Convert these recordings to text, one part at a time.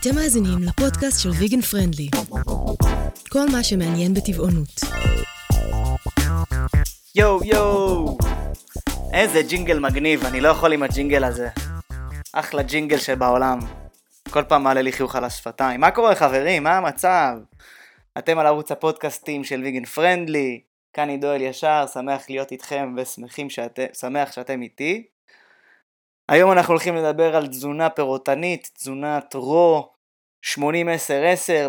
אתם מאזינים לפודקאסט של ויגן פרנדלי. כל מה שמעניין בטבעונות. יואו יואו! איזה ג'ינגל מגניב, אני לא יכול עם הג'ינגל הזה. אחלה ג'ינגל שבעולם. כל פעם מעלה לי חיוך על השפתיים. מה קורה חברים? מה המצב? אתם על ערוץ הפודקאסטים של ויגן פרנדלי. כאן עידו אלישר, שמח להיות איתכם ושמחים שאתם, שאתם איתי. היום אנחנו הולכים לדבר על תזונה פירוטנית, תזונת רו, 80-10-10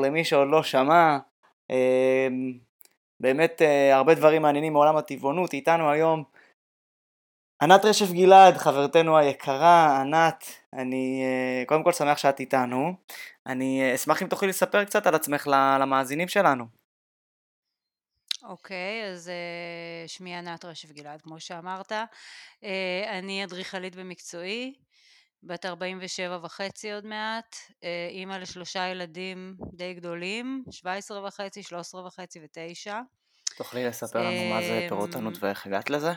למי שעוד לא שמע. אמ, באמת אה, הרבה דברים מעניינים מעולם הטבעונות. איתנו היום ענת רשף גלעד, חברתנו היקרה, ענת, אני אה, קודם כל שמח שאת איתנו. אני אה, אשמח אם תוכלי לספר קצת על עצמך למאזינים שלנו. אוקיי, אז uh, שמי ענת רשף גלעד, כמו שאמרת. Uh, אני אדריכלית במקצועי, בת 47 וחצי עוד מעט, uh, אימא לשלושה ילדים די גדולים, 17 וחצי, 13 וחצי ו-9. תוכלי לספר לנו מה זה פירוטנות ואיך הגעת לזה?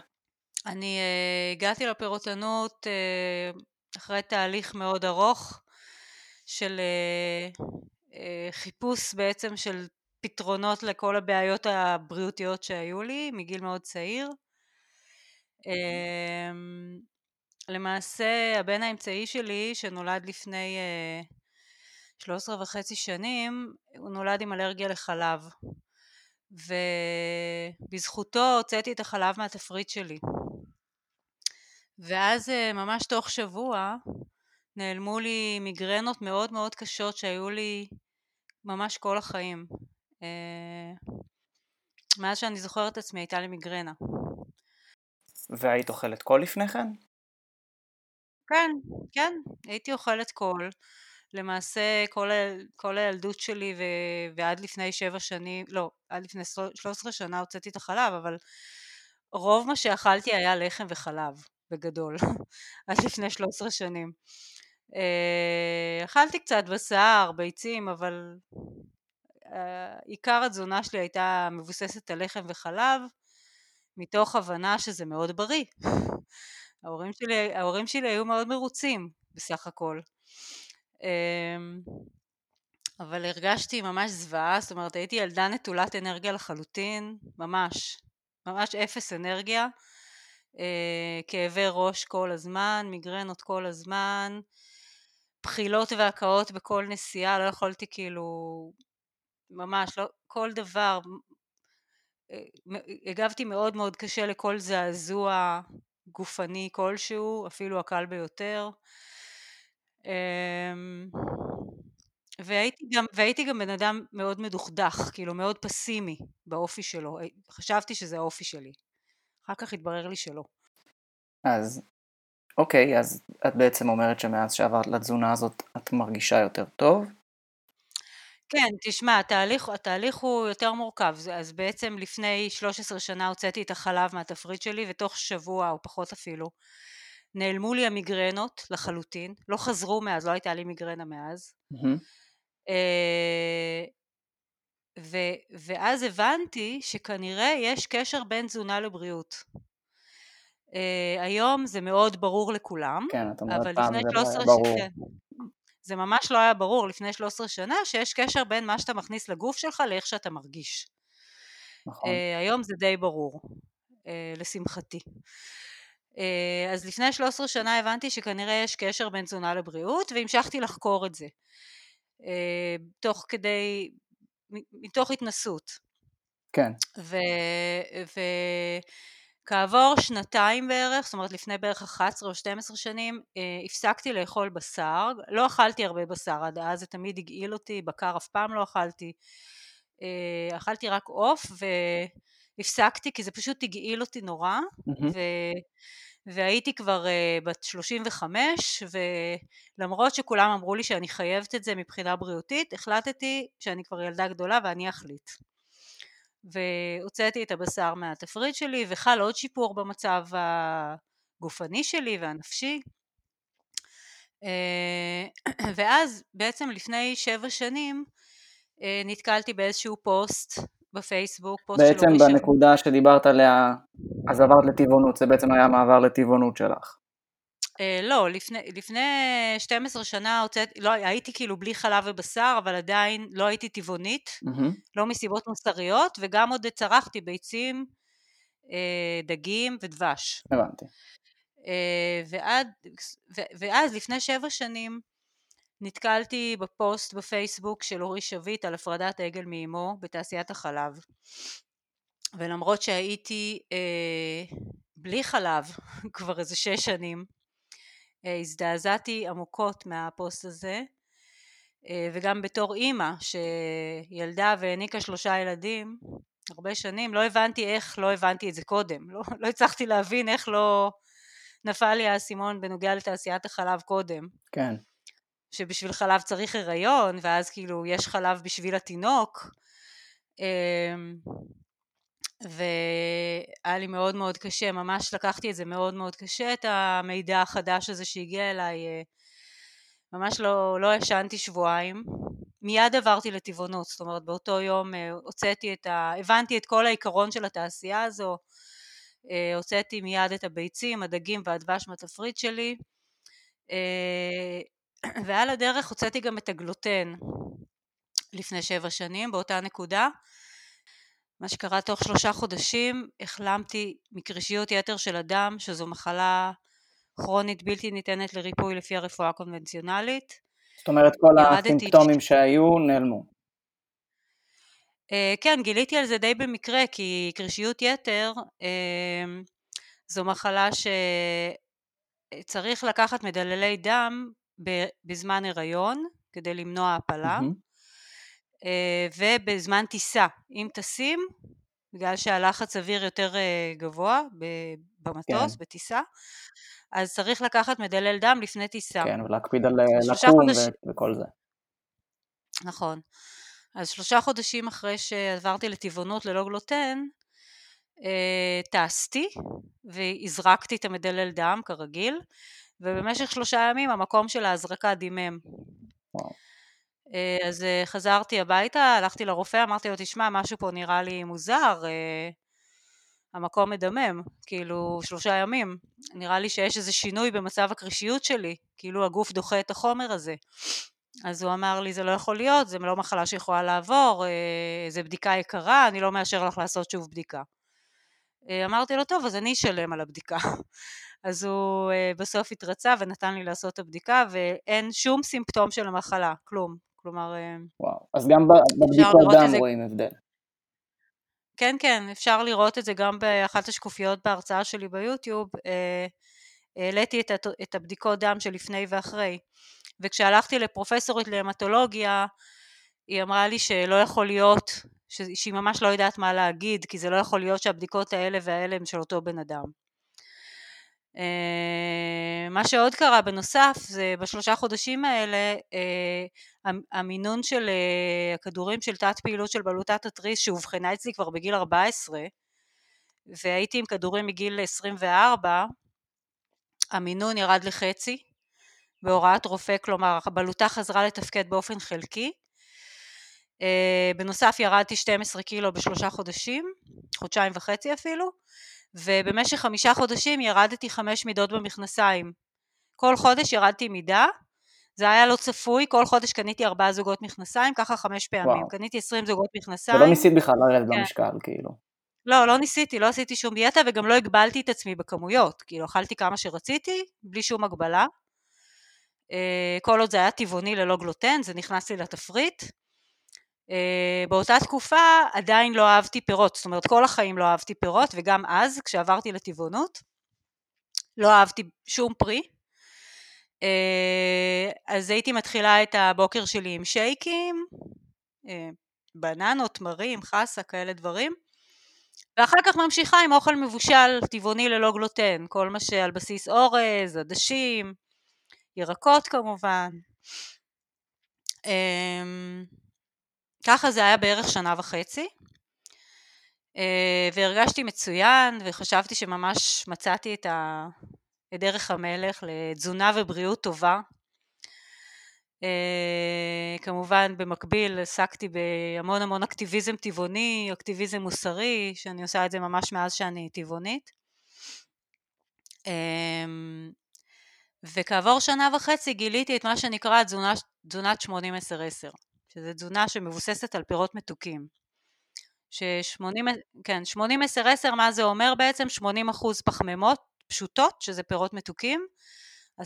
אני uh, הגעתי לפירוטנות uh, אחרי תהליך מאוד ארוך של uh, uh, חיפוש בעצם של פתרונות לכל הבעיות הבריאותיות שהיו לי מגיל מאוד צעיר. אמ, למעשה הבן האמצעי שלי שנולד לפני 13 אה, וחצי שנים הוא נולד עם אלרגיה לחלב. ובזכותו הוצאתי את החלב מהתפריט שלי. ואז אה, ממש תוך שבוע נעלמו לי מיגרנות מאוד מאוד קשות שהיו לי ממש כל החיים מאז שאני זוכרת את עצמי הייתה לי מיגרנה. והיית אוכלת קול לפני כן? כן, כן, הייתי אוכלת קול. למעשה כל, כל הילדות שלי ו... ועד לפני שבע שנים, לא, עד לפני 13 שנה הוצאתי את החלב, אבל רוב מה שאכלתי היה לחם וחלב, בגדול, עד לפני 13 שנים. אה, אכלתי קצת בשר, ביצים, אבל עיקר התזונה שלי הייתה מבוססת על לחם וחלב, מתוך הבנה שזה מאוד בריא. ההורים שלי, ההורים שלי היו מאוד מרוצים בסך הכל. אמ, אבל הרגשתי ממש זוועה, זאת אומרת הייתי ילדה נטולת אנרגיה לחלוטין, ממש, ממש אפס אנרגיה, אה, כאבי ראש כל הזמן, מיגרנות כל הזמן, בחילות והקאות בכל נסיעה, לא יכולתי כאילו ממש, לא, כל דבר, אה, הגבתי מאוד מאוד קשה לכל זעזוע גופני כלשהו, אפילו הקל ביותר. אמ, והייתי גם, והייתי גם בן אדם מאוד מדוכדך, כאילו מאוד פסימי באופי שלו, חשבתי שזה האופי שלי. אחר כך התברר לי שלא. אז אוקיי, אז את בעצם אומרת שמאז שעברת לתזונה הזאת את מרגישה יותר טוב? כן, תשמע, התהליך, התהליך הוא יותר מורכב, אז בעצם לפני 13 שנה הוצאתי את החלב מהתפריט שלי ותוך שבוע או פחות אפילו נעלמו לי המיגרנות לחלוטין, לא חזרו מאז, לא הייתה לי מיגרנה מאז. אה, ו, ואז הבנתי שכנראה יש קשר בין תזונה לבריאות. Uh, היום זה מאוד ברור לכולם, כן, את אומרת פעם זה לא היה ברור. כן, זה ממש לא היה ברור לפני 13 שנה שיש קשר בין מה שאתה מכניס לגוף שלך לאיך שאתה מרגיש. נכון. Uh, היום זה די ברור, uh, לשמחתי. Uh, אז לפני 13 שנה הבנתי שכנראה יש קשר בין תזונה לבריאות והמשכתי לחקור את זה. Uh, תוך כדי, מתוך התנסות. כן. ו... ו... כעבור שנתיים בערך, זאת אומרת לפני בערך 11 או 12 שנים, אה, הפסקתי לאכול בשר, לא אכלתי הרבה בשר עד אז, זה תמיד הגעיל אותי, בקר אף פעם לא אכלתי, אה, אכלתי רק עוף והפסקתי כי זה פשוט הגעיל אותי נורא, mm-hmm. ו... והייתי כבר uh, בת 35 ולמרות שכולם אמרו לי שאני חייבת את זה מבחינה בריאותית החלטתי שאני כבר ילדה גדולה ואני אחליט והוצאתי את הבשר מהתפריט שלי וחל עוד שיפור במצב הגופני שלי והנפשי אה, ואז בעצם לפני שבע שנים אה, נתקלתי באיזשהו פוסט בפייסבוק, פוסט בעצם בנקודה ש... שדיברת עליה, אז עברת לטבעונות, זה בעצם היה מעבר לטבעונות שלך. Uh, לא, לפני, לפני 12 שנה הוצאתי, לא, הייתי כאילו בלי חלב ובשר, אבל עדיין לא הייתי טבעונית, מהמם. לא מסיבות מוסריות, וגם עוד צרכתי ביצים, uh, דגים ודבש. הבנתי. Uh, ועד, ו- ואז לפני שבע שנים נתקלתי בפוסט בפייסבוק של אורי שביט על הפרדת עגל מאמו בתעשיית החלב. ולמרות שהייתי אה, בלי חלב כבר איזה שש שנים, אה, הזדעזעתי עמוקות מהפוסט הזה, אה, וגם בתור אימא שילדה והעניקה שלושה ילדים הרבה שנים, לא הבנתי איך לא הבנתי את זה קודם, לא, לא הצלחתי להבין איך לא נפל לי האסימון בנוגע לתעשיית החלב קודם. כן. שבשביל חלב צריך הריון, ואז כאילו יש חלב בשביל התינוק. והיה לי מאוד מאוד קשה, ממש לקחתי את זה מאוד מאוד קשה, את המידע החדש הזה שהגיע אליי. אה, ממש לא, לא ישנתי שבועיים. מיד עברתי לטבעונות, זאת אומרת באותו יום אה, הוצאתי את ה... הבנתי את כל העיקרון של התעשייה הזו, אה, הוצאתי מיד את הביצים, הדגים והדבש מהתפריט שלי, ועל הדרך הוצאתי גם את הגלוטן לפני שבע שנים באותה נקודה. מה שקרה תוך שלושה חודשים החלמתי מקרישיות יתר של הדם שזו מחלה כרונית בלתי ניתנת לריפוי לפי הרפואה הקונבנציונלית. זאת אומרת כל הסימפטומים שהיו נעלמו. Uh, כן, גיליתי על זה די במקרה כי קרישיות יתר uh, זו מחלה שצריך לקחת מדללי דם בזמן הריון כדי למנוע הפלה mm-hmm. ובזמן טיסה אם טסים בגלל שהלחץ אוויר יותר אה, גבוה במטוס, כן. בטיסה, אז צריך לקחת מדלל דם לפני טיסה. כן, ולהקפיד על אה, לקום חודש... וכל זה. נכון. אז שלושה חודשים אחרי שעברתי לטבעונות ללא גלוטן, טסתי והזרקתי את המדלל דם כרגיל, ובמשך שלושה ימים המקום של ההזרקה דימם. וואו. אה, אז אה, חזרתי הביתה, הלכתי לרופא, אמרתי לו, תשמע, משהו פה נראה לי מוזר, אה, המקום מדמם, כאילו שלושה ימים, נראה לי שיש איזה שינוי במצב הקרישיות שלי, כאילו הגוף דוחה את החומר הזה. אז הוא אמר לי, זה לא יכול להיות, זה לא מחלה שיכולה לעבור, זה בדיקה יקרה, אני לא מאשר לך לעשות שוב בדיקה. אמרתי לו, טוב, אז אני אשלם על הבדיקה. אז הוא בסוף התרצה ונתן לי לעשות את הבדיקה ואין שום סימפטום של המחלה, כלום. כלומר... Uh, וואו, אז גם בבדיקות דם רואים הבדל. כן, כן, אפשר לראות את זה גם באחת השקופיות בהרצאה שלי ביוטיוב. uh, העליתי את, את הבדיקות דם של לפני ואחרי. וכשהלכתי לפרופסורית להמטולוגיה, היא אמרה לי שלא יכול להיות, שהיא ממש לא יודעת מה להגיד, כי זה לא יכול להיות שהבדיקות האלה והאלה הם של אותו בן אדם. אה, מה שעוד קרה בנוסף זה בשלושה חודשים האלה אה, המינון של אה, הכדורים של תת פעילות של בלוטת התריס שאובחנה אצלי כבר בגיל 14 והייתי עם כדורים מגיל 24 המינון ירד לחצי בהוראת רופא כלומר הבלוטה חזרה לתפקד באופן חלקי בנוסף ירדתי 12 קילו בשלושה חודשים חודשיים וחצי אפילו ובמשך חמישה חודשים ירדתי חמש מידות במכנסיים. כל חודש ירדתי מידה, זה היה לא צפוי, כל חודש קניתי ארבעה זוגות מכנסיים, ככה חמש פעמים. וואו. קניתי עשרים זוגות מכנסיים. ולא ניסית בכלל לרדת כן. במשקל, כאילו. לא, לא ניסיתי, לא עשיתי שום דיאטה וגם לא הגבלתי את עצמי בכמויות. כאילו, אכלתי כמה שרציתי, בלי שום הגבלה. אה, כל עוד זה היה טבעוני ללא גלוטן, זה נכנס לי לתפריט. Uh, באותה תקופה עדיין לא אהבתי פירות, זאת אומרת כל החיים לא אהבתי פירות וגם אז כשעברתי לטבעונות לא אהבתי שום פרי אז הייתי מתחילה את הבוקר שלי עם שייקים, uh, בננות, תמרים, חסה, כאלה דברים. ואחר כך ממשיכה עם אוכל מבושל טבעוני ללא גלוטן, כל מה שעל בסיס אורז, עדשים, ירקות כמובן. um, ככה זה היה בערך שנה וחצי, אה, והרגשתי מצוין וחשבתי שממש מצאתי את, ה... את דרך המלך לתזונה ובריאות טובה. אה, כמובן במקביל עסקתי בהמון המון אקטיביזם טבעוני, אקטיביזם מוסרי, שאני עושה את זה ממש מאז שאני טבעונית. אה, וכעבור שנה וחצי גיליתי את מה שנקרא תזונה, תזונת 80-10-10, שזו תזונה שמבוססת על פירות מתוקים. ש-80, כן, 80-10-10 מה זה אומר בעצם? 80% פחמימות פשוטות, שזה פירות מתוקים, 10%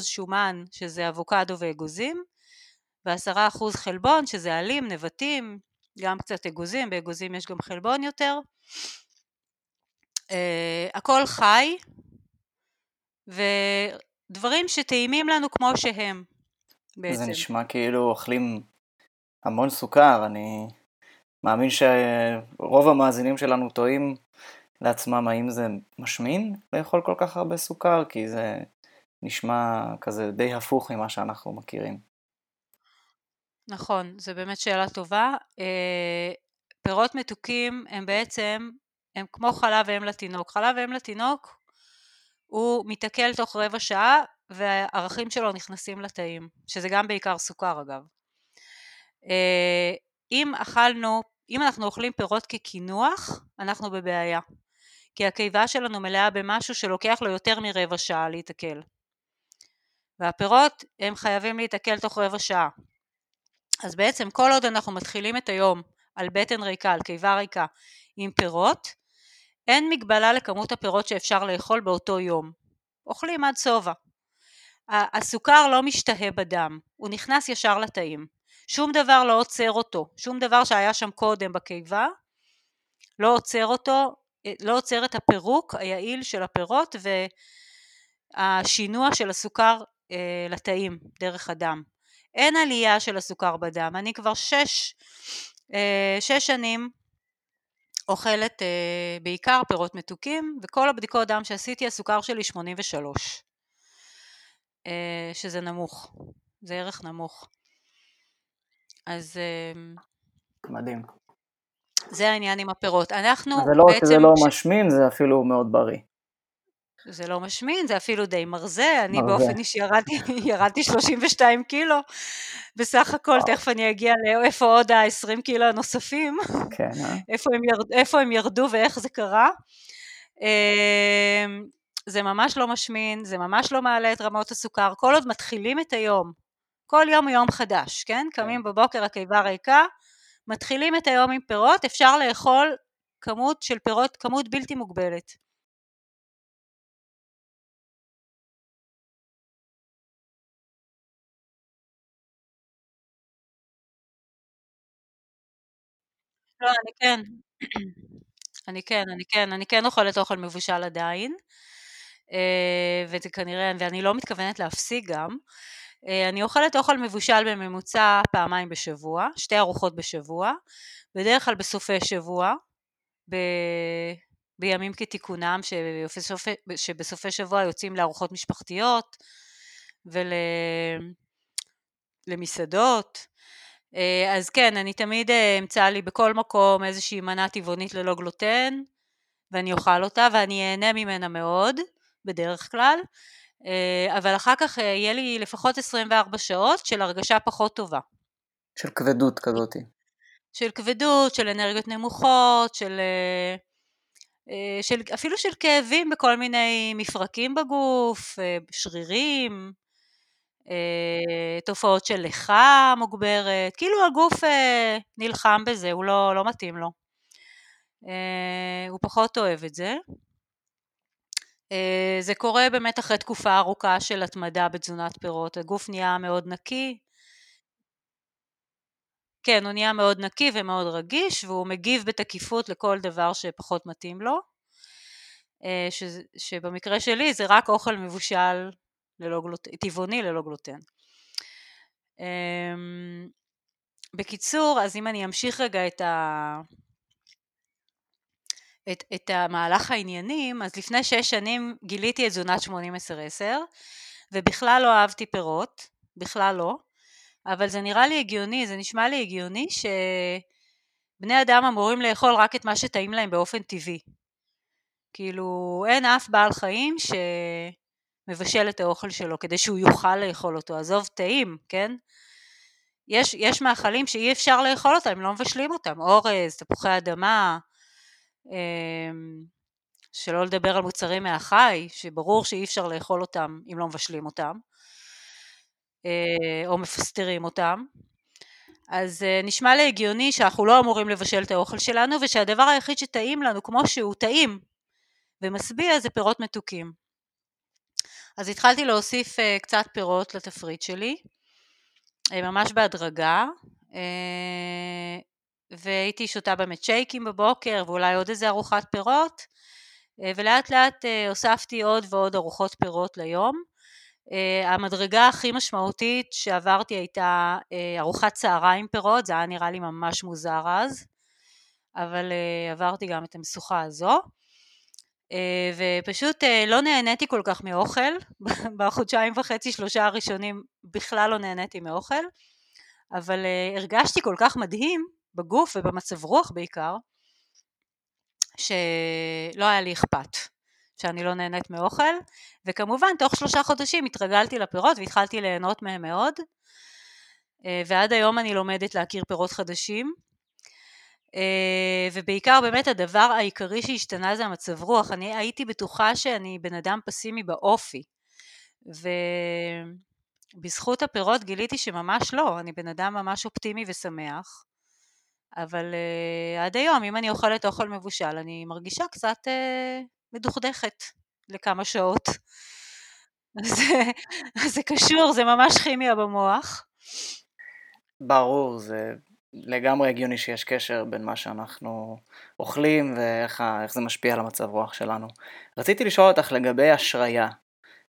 שומן, שזה אבוקדו ואגוזים, ו-10% חלבון, שזה עלים, נבטים, גם קצת אגוזים, באגוזים יש גם חלבון יותר. Uh, הכל חי, ודברים שטעימים לנו כמו שהם, בעצם. זה נשמע כאילו אוכלים המון סוכר, אני מאמין שרוב המאזינים שלנו טועים לעצמם האם זה משמין לאכול כל כך הרבה סוכר, כי זה נשמע כזה די הפוך ממה שאנחנו מכירים. נכון, זו באמת שאלה טובה. אה, פירות מתוקים הם בעצם, הם כמו חלב אם לתינוק. חלב אם לתינוק הוא מתעכל תוך רבע שעה והערכים שלו נכנסים לתאים, שזה גם בעיקר סוכר אגב. אה, אם אכלנו, אם אנחנו אוכלים פירות כקינוח, אנחנו בבעיה. כי הקיבה שלנו מלאה במשהו שלוקח לו יותר מרבע שעה להתעכל. והפירות הם חייבים להתעכל תוך רבע שעה. אז בעצם כל עוד אנחנו מתחילים את היום על בטן ריקה, על קיבה ריקה עם פירות, אין מגבלה לכמות הפירות שאפשר לאכול באותו יום. אוכלים עד שובע. הסוכר לא משתהה בדם, הוא נכנס ישר לתאים. שום דבר לא עוצר אותו, שום דבר שהיה שם קודם בקיבה לא עוצר אותו, לא עוצר את הפירוק היעיל של הפירות והשינוע של הסוכר אה, לתאים דרך הדם. אין עלייה של הסוכר בדם. אני כבר שש, אה, שש שנים אוכלת אה, בעיקר פירות מתוקים, וכל הבדיקות דם שעשיתי הסוכר שלי 83, אה, שזה נמוך, זה ערך נמוך. אז... מדהים. זה העניין עם הפירות. אנחנו זה לא בעצם... זה לא משמין, זה אפילו מאוד בריא. זה לא משמין, זה אפילו די מרזה, אני מרזה. באופן אישי ירדתי, ירדתי 32 קילו בסך הכל. תכף אני אגיע לאיפה עוד ה-20 קילו הנוספים, כן, אה? איפה, הם ירד, איפה הם ירדו ואיך זה קרה. אמ, זה ממש לא משמין, זה ממש לא מעלה את רמות הסוכר, כל עוד מתחילים את היום, כל יום הוא יום חדש, כן? כן. קמים בבוקר הקיבה ריקה, מתחילים את היום עם פירות, אפשר לאכול כמות של פירות, כמות בלתי מוגבלת. לא, אני כן. אני כן, אני כן, אני כן אוכלת אוכל מבושל עדיין, אה, וזה כנראה, ואני לא מתכוונת להפסיק גם. אה, אני אוכלת אוכל מבושל בממוצע פעמיים בשבוע, שתי ארוחות בשבוע, בדרך כלל בסופי שבוע, ב... בימים כתיקונם, שבסופי, שבוע יוצאים לארוחות משפחתיות ולמסעדות. אה, אז כן, אני תמיד אה, אמצא לי בכל מקום איזושהי מנה טבעונית ללא גלוטן, ואני אוכל אותה ואני אהנה ממנה מאוד, בדרך כלל, אבל אחר כך יהיה לי לפחות 24 שעות של הרגשה פחות טובה. של כבדות כזאתי. של כבדות, של אנרגיות נמוכות, של, של אפילו של כאבים בכל מיני מפרקים בגוף, שרירים, אה, תופעות של ליכה מוגברת, כאילו הגוף אה, נלחם בזה, הוא לא, לא מתאים לו. אה, הוא פחות אוהב את זה. זה קורה באמת אחרי תקופה ארוכה של התמדה בתזונת פירות, הגוף נהיה מאוד נקי. כן, הוא נהיה מאוד נקי ומאוד רגיש, והוא מגיב בתקיפות לכל דבר שפחות מתאים לו. ש, שבמקרה שלי זה רק אוכל מבושל ללא גלוטן, טבעוני ללא גלוטן. אמ, בקיצור, אז אם אני אמשיך רגע את, ה... את, את המהלך העניינים, אז לפני שש שנים גיליתי את תזונת 80-10-10, ובכלל לא אהבתי פירות, בכלל לא, אבל זה נראה לי הגיוני, זה נשמע לי הגיוני שבני אדם אמורים לאכול רק את מה שטעים להם באופן טבעי. כאילו, אין אף בעל חיים ש... מבשל את האוכל שלו כדי שהוא יוכל לאכול אותו, עזוב טעים, כן? יש, יש מאכלים שאי אפשר לאכול אותם, הם לא מבשלים אותם, אורז, תפוחי אדמה, שלא לדבר על מוצרים מהחי, שברור שאי אפשר לאכול אותם אם לא מבשלים אותם, או מפסטרים אותם. אז נשמע לי הגיוני שאנחנו לא אמורים לבשל את האוכל שלנו, ושהדבר היחיד שטעים לנו, כמו שהוא טעים ומשביע, זה פירות מתוקים. אז התחלתי להוסיף קצת פירות לתפריט שלי, ממש בהדרגה, והייתי שותה באמת שייקים בבוקר ואולי עוד איזה ארוחת פירות, ולאט לאט הוספתי עוד ועוד ארוחות פירות ליום. המדרגה הכי משמעותית שעברתי הייתה ארוחת צהריים פירות, זה היה נראה לי ממש מוזר אז, אבל עברתי גם את המשוכה הזו. ופשוט לא נהניתי כל כך מאוכל, בחודשיים וחצי שלושה הראשונים בכלל לא נהניתי מאוכל, אבל הרגשתי כל כך מדהים בגוף ובמצב רוח בעיקר, שלא היה לי אכפת שאני לא נהנית מאוכל, וכמובן תוך שלושה חודשים התרגלתי לפירות והתחלתי ליהנות מהם מאוד, ועד היום אני לומדת להכיר פירות חדשים, ובעיקר באמת הדבר העיקרי שהשתנה זה המצב רוח, אני הייתי בטוחה שאני בן אדם פסימי באופי, ובזכות הפירות גיליתי שממש לא, אני בן אדם ממש אופטימי ושמח, אבל uh, עד היום אם אני אוכלת אוכל מבושל אני מרגישה קצת uh, מדוכדכת לכמה שעות. זה, זה קשור, זה ממש כימיה במוח. ברור, זה לגמרי הגיוני שיש קשר בין מה שאנחנו אוכלים ואיך זה משפיע על המצב רוח שלנו. רציתי לשאול אותך לגבי אשריה,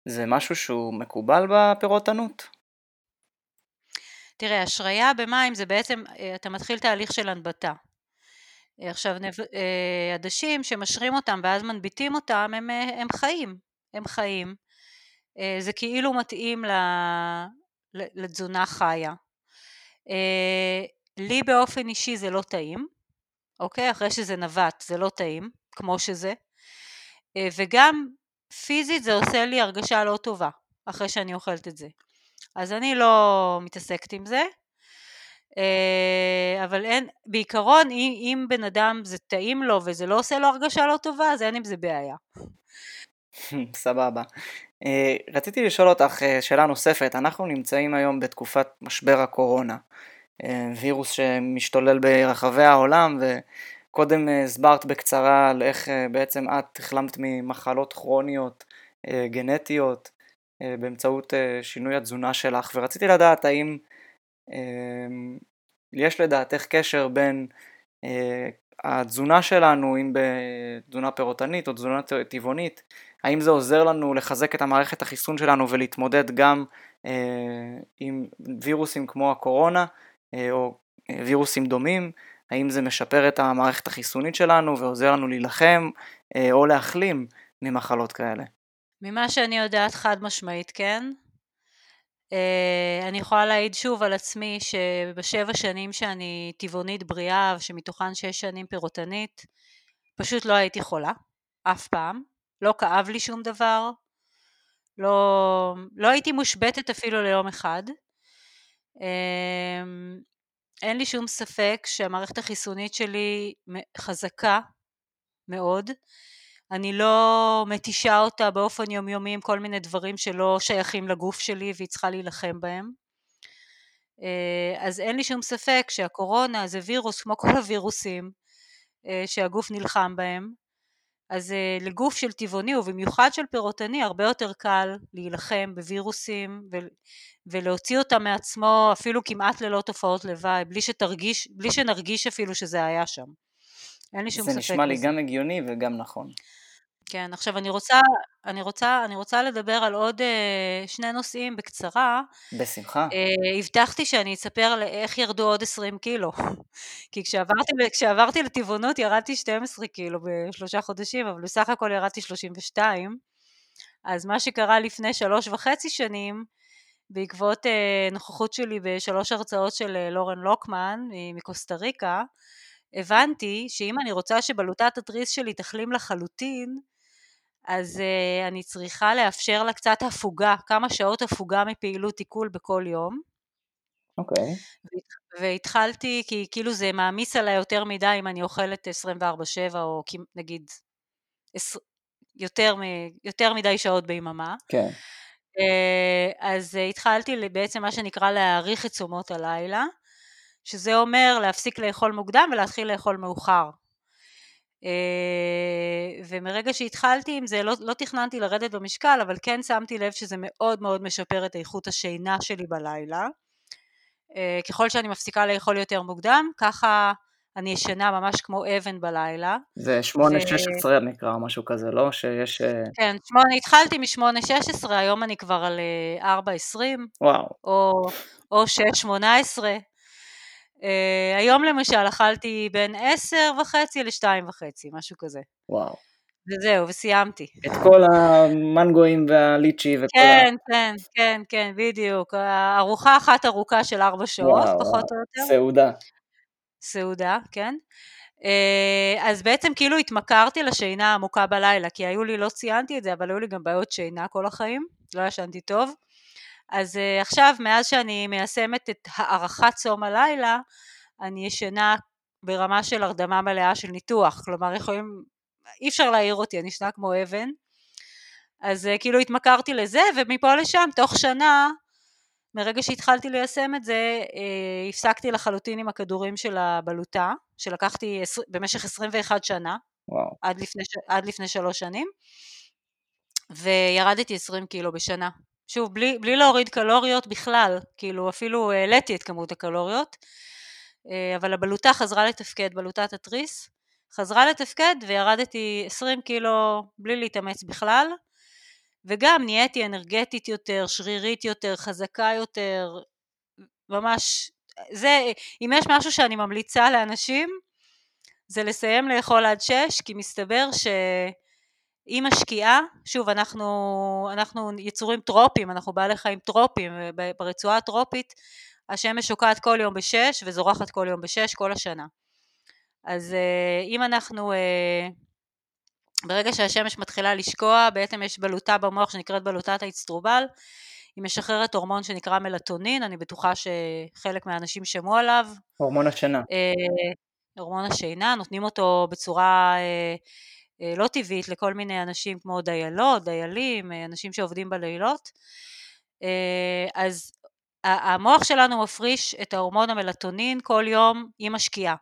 זה משהו שהוא מקובל בפירות ענות? תראה, השריה במים זה בעצם, אה, אתה מתחיל תהליך של הנבטה. אה, עכשיו, אה, עדשים שמשרים אותם ואז מנביטים אותם, הם, הם חיים, הם חיים. זה כאילו מתאים לתזונה חיה. לי באופן אישי זה לא טעים, אוקיי? אחרי שזה נבט זה לא טעים, כמו שזה. וגם פיזית זה עושה לי הרגשה לא טובה, אחרי שאני אוכלת את זה. אז אני לא מתעסקת עם זה, אה, אבל אין, בעיקרון אם, אם בן אדם זה טעים לו וזה לא עושה לו הרגשה לא טובה, אז אין עם זה בעיה. סבבה. אה, רציתי לשאול אותך אה, שאלה נוספת, אנחנו נמצאים היום בתקופת משבר הקורונה, וירוס שמשתולל ברחבי העולם וקודם הסברת בקצרה על איך בעצם את החלמת ממחלות כרוניות גנטיות באמצעות אה, שינוי התזונה שלך, ורציתי לדעת האם אמ, יש לדעתך קשר בין אה, התזונה שלנו, אם בתזונה פירוטנית או תזונה טבעונית, האם זה עוזר לנו לחזק את המערכת החיסון שלנו ולהתמודד גם עם וירוסים כמו הקורונה או וירוסים דומים, האם זה משפר את המערכת החיסונית שלנו ועוזר לנו להילחם או להחלים ממחלות כאלה. ממה שאני יודעת חד משמעית כן. Uh, אני יכולה להעיד שוב על עצמי שבשבע שנים שאני טבעונית בריאה, שמתוכן שש שנים פירוטנית, פשוט לא הייתי חולה, אף פעם. לא כאב לי שום דבר, לא, לא הייתי מושבתת אפילו ליום אחד. Uh, אין לי שום ספק שהמערכת החיסונית שלי חזקה מאוד. אני לא מתישה אותה באופן יומיומי עם כל מיני דברים שלא שייכים לגוף שלי והיא צריכה להילחם בהם. אה, אז אין לי שום ספק שהקורונה זה וירוס כמו כל הווירוסים אה, שהגוף נלחם בהם. אז אה, לגוף של טבעוני ובמיוחד של פירוטני הרבה יותר קל להילחם בווירוסים ולהוציא אותם מעצמו אפילו כמעט ללא תופעות לוואי, בלי שתרגיש, בלי שנרגיש אפילו שזה היה שם. אין לי שום ספק. זה נשמע לי גם הגיוני וגם נכון. כן, עכשיו אני רוצה, אני רוצה, אני רוצה לדבר על עוד uh, שני נושאים בקצרה. בשמחה. Uh, הבטחתי שאני אספר איך ירדו עוד 20 קילו. כי כשעברתי, כשעברתי לטבעונות ירדתי 12 קילו בשלושה חודשים, אבל בסך הכל ירדתי 32. אז מה שקרה לפני שלוש וחצי שנים, בעקבות uh, נוכחות שלי בשלוש הרצאות של לורן לוקמן מקוסטה ריקה, הבנתי שאם אני רוצה שבלוטת התריס שלי תחלים לחלוטין, אז uh, אני צריכה לאפשר לה קצת הפוגה, כמה שעות הפוגה מפעילות עיכול בכל יום. אוקיי. Okay. והתחלתי, כי כאילו זה מעמיס עליי יותר מדי אם אני אוכלת 24/7 או נגיד יותר, יותר מדי שעות ביממה. כן. אז התחלתי בעצם מה שנקרא להעריך את תשומות הלילה, שזה אומר להפסיק לאכול מוקדם ולהתחיל לאכול מאוחר. ומרגע שהתחלתי עם זה, לא, לא תכננתי לרדת במשקל, אבל כן שמתי לב שזה מאוד מאוד משפר את איכות השינה שלי בלילה. ככל שאני מפסיקה לאכול יותר מוקדם, ככה אני ישנה ממש כמו אבן בלילה. זה 8-16 ו... נקרא, משהו כזה, לא? שיש... כן, 8, התחלתי מ-8-16, היום אני כבר על 4-20. וואו. או, או 6-18. Uh, היום למשל אכלתי בין 10 וחצי ל-2 וחצי, משהו כזה. וואו. וזהו, וסיימתי. את כל המנגואים והליצ'י וכל כן, ה... כן, כן, כן, בדיוק. ארוחה אחת ארוכה של 4 שעות, וואו, פחות או יותר. סעודה. סעודה, כן. Uh, אז בעצם כאילו התמכרתי לשינה העמוקה בלילה, כי היו לי, לא ציינתי את זה, אבל היו לי גם בעיות שינה כל החיים, לא ישנתי טוב. אז uh, עכשיו, מאז שאני מיישמת את הארכת צום הלילה, אני ישנה ברמה של הרדמה מלאה של ניתוח, כלומר יכולים, אי אפשר להעיר אותי, אני ישנה כמו אבן. אז uh, כאילו התמכרתי לזה, ומפה לשם, תוך שנה, מרגע שהתחלתי ליישם את זה, uh, הפסקתי לחלוטין עם הכדורים של הבלוטה, שלקחתי במשך 21 שנה, וואו. עד לפני, עד לפני שלוש שנים, וירדתי 20 קילו בשנה. שוב, בלי, בלי להוריד קלוריות בכלל, כאילו אפילו העליתי את כמות הקלוריות, אה, אבל הבלוטה חזרה לתפקד, בלוטת התריס, חזרה לתפקד וירדתי 20 קילו בלי להתאמץ בכלל, וגם נהייתי אנרגטית יותר, שרירית יותר, חזקה יותר, ממש, זה, אם יש משהו שאני ממליצה לאנשים, זה לסיים לאכול עד 6, כי מסתבר ש... היא משקיעה, שוב אנחנו, אנחנו יצורים טרופים, אנחנו בעלי חיים טרופים, ברצועה הטרופית השמש שוקעת כל יום בשש וזורחת כל יום בשש כל השנה. אז אה, אם אנחנו, אה, ברגע שהשמש מתחילה לשקוע, בעצם יש בלוטה במוח שנקראת בלוטת האצטרובל, היא משחררת הורמון שנקרא מלטונין, אני בטוחה שחלק מהאנשים שמעו עליו. הורמון השינה. אה, הורמון השינה, נותנים אותו בצורה לא טבעית לכל מיני אנשים כמו דיילות, דיילים, אה, אנשים שעובדים בלילות. אה, אז המוח שלנו מפריש את ההורמון המלטונין כל יום עם השקיעה.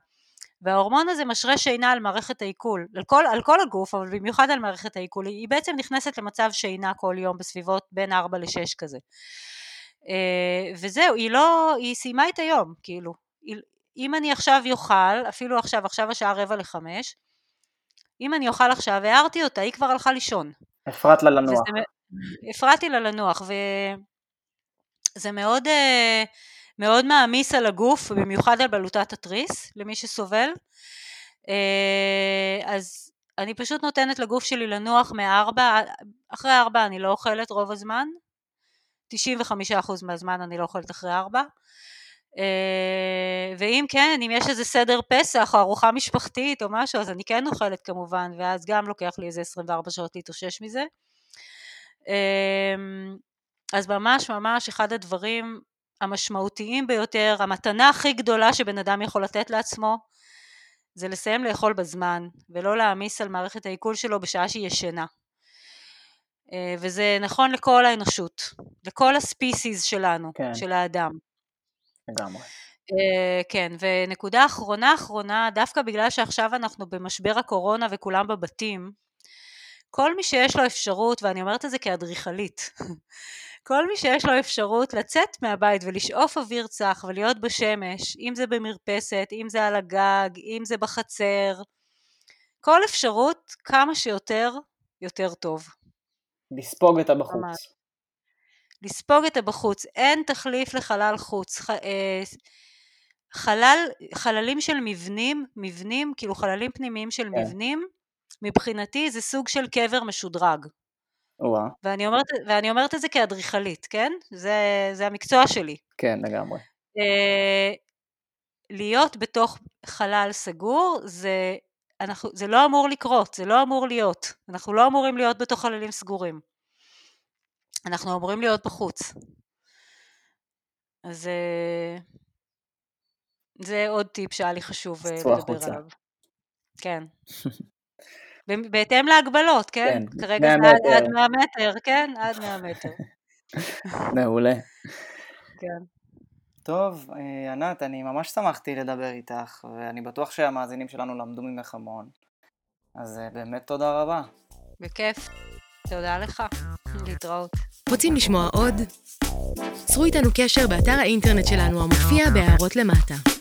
וההורמון הזה משרה שינה על מערכת העיכול, על כל, על כל הגוף, אבל במיוחד על מערכת העיכול, היא בעצם נכנסת למצב שינה כל יום בסביבות בין 4 ל-6 כזה. וזהו, היא לא, היא סיימה את היום, כאילו. אם אני עכשיו יאכל, אפילו עכשיו, עכשיו השעה רבע לחמש, אם אני אוכל עכשיו, הערתי אותה, היא כבר הלכה לישון. הפרעת לה לנוח. הפרעתי לה לנוח, וזה מאוד, אה, מאוד מעמיס על הגוף, במיוחד על בלוטת התריס, למי שסובל. אה, אז אני פשוט נותנת לגוף שלי לנוח מארבע, אחרי ארבע אני לא אוכלת רוב הזמן, 95% מהזמן אני לא אוכלת אחרי ארבע. אה, ואם כן, אם יש איזה סדר פסח או ארוחה משפחתית או משהו, אז אני כן אוכלת כמובן, ואז גם לוקח לי איזה 24 שעות להתאושש מזה. אמ, אז ממש ממש אחד הדברים המשמעותיים ביותר, המתנה הכי גדולה שבן אדם יכול לתת לעצמו, זה לסיים לאכול בזמן, ולא להעמיס על מערכת העיכול שלו בשעה שהיא ישנה. אה, וזה נכון לכל האנושות, לכל הספיסיס שלנו, כן. של האדם. לגמרי. Uh, כן, ונקודה אחרונה אחרונה, דווקא בגלל שעכשיו אנחנו במשבר הקורונה וכולם בבתים, כל מי שיש לו אפשרות, ואני אומרת את זה כאדריכלית, כל מי שיש לו אפשרות לצאת מהבית ולשאוף אוויר צח ולהיות בשמש, אם זה במרפסת, אם זה על הגג, אם זה בחצר, כל אפשרות כמה שיותר, יותר טוב. לספוג את הבחוץ. לספוג את הבחוץ, אין תחליף לחלל חוץ. ח, אה, חלל, חללים של מבנים, מבנים, כאילו חללים פנימיים של כן. מבנים, מבחינתי זה סוג של קבר משודרג. ואני אומרת, ואני אומרת את זה כאדריכלית, כן? זה, זה המקצוע שלי. כן, לגמרי. אה, להיות בתוך חלל סגור זה, אנחנו, זה לא אמור לקרות, זה לא אמור להיות. אנחנו לא אמורים להיות בתוך חללים סגורים. אנחנו אמורים להיות בחוץ. אז אה, זה עוד טיפ שהיה לי חשוב אה, לדבר החוצה. עליו. כן. ב- בהתאם להגבלות, כן? כן, כרגע 100 זה עד-. עד 100 מטר, כן? עד 100 מטר, מעולה. כן. טוב, אה, ענת, אני ממש שמחתי לדבר איתך, ואני בטוח שהמאזינים שלנו למדו ממך המון. אז באמת תודה רבה. בכיף. תודה לך. להתראות. רוצים לשמוע עוד? צרו איתנו קשר באתר האינטרנט שלנו המופיע בהערות למטה.